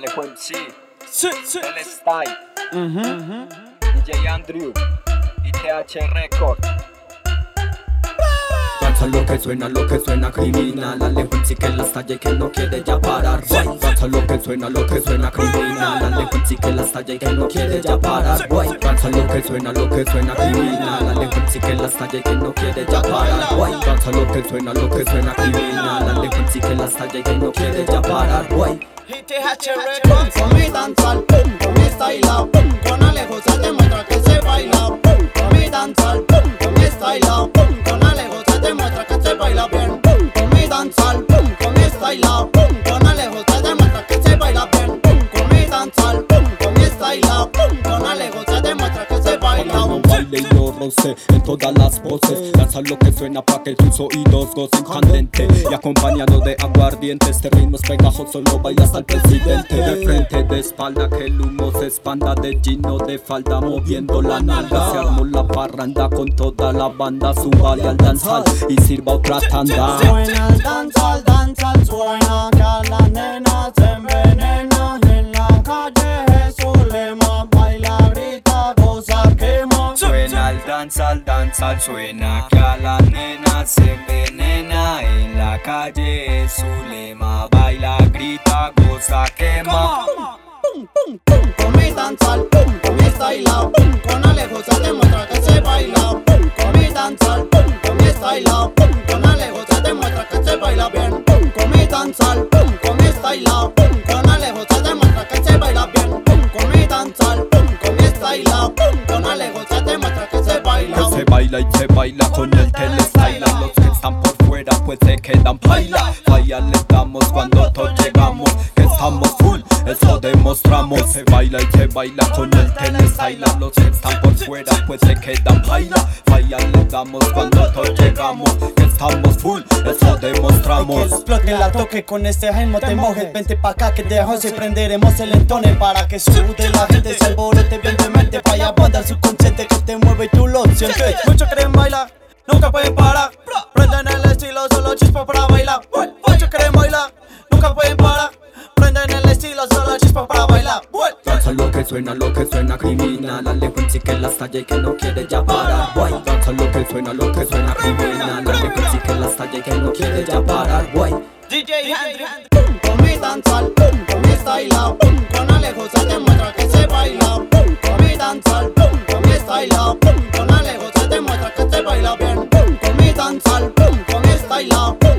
Alejo MC, Sí, sí. El Style, DJ Andrew y TH Record. Danza lo que suena, lo que suena criminal. MC que la estalla y que no quiere ya parar. Guay. Danza lo que suena, lo que suena criminal. MC que la estalla y que no quiere ya parar. Guay. Danza lo que suena, lo que suena criminal. MC que la estalla y que no quiere ya parar. Guay. Danza lo que suena, lo que suena criminal. MC que la estalla y que no quiere ya parar. Guay. Con mi en todas las voces. Danza lo que suena pa' que tus oídos gocen. Candente Y acompañado de aguardiente Este ritmo es pegajoso, lo baila hasta el presidente. De frente, de espalda, que el humo se expanda. De gino de falda, moviendo la nalga. Se armó la parranda con toda la banda. Zúmbale al danzal y sirva otra tanda. Suena el danzal, danzal, suena que la nena Danzal, danzal, suena que a la nena se envenena en la calle. Es su lema, baila, grita, goza, quema. Pum, pum, pum, con mi danzal, pum, con mi style, pum, con Alejo se demuestra que se baila, pum, con mi danzal, pum, con mi style, pum, con Alejo se demuestra que se baila bien, pum, con mi danzal, pum, con mi style, pum, baila. Y se baila con el telestyle Los que están por fuera pues se quedan baila. Falla le damos cuando todos llegamos Que estamos full, eso demostramos. Que se baila y se baila con el telestyle Los que están por fuera pues se quedan baila. Falla le damos cuando todos llegamos Que estamos full, eso demostramos. Explote la toque con este ritmo te mojes. Vente pa' acá que de José prenderemos el entone Para que sude la gente se alborote bien de mente Vaya banda subconsciente que te mueve y tú lo sientes Muchos quieren bailar, nunca pueden parar buscando chispa para bailar. Muchos quieren bailar, nunca pueden parar. Prenden el estilo, solo chispa para bailar. Danza lo que suena, lo que suena criminal. Alejense que las calle que no quiere ya parar. Guay, danza lo que suena, lo que suena criminal. Alejense que las calle que no quiere ya parar. Guay. DJ Henry. Con mi danzal, con mi style, con Alejo se demuestra que se baila. Con mi danzal, con mi style, con Alejo se demuestra que se baila bien. Con mi danzal. bailao.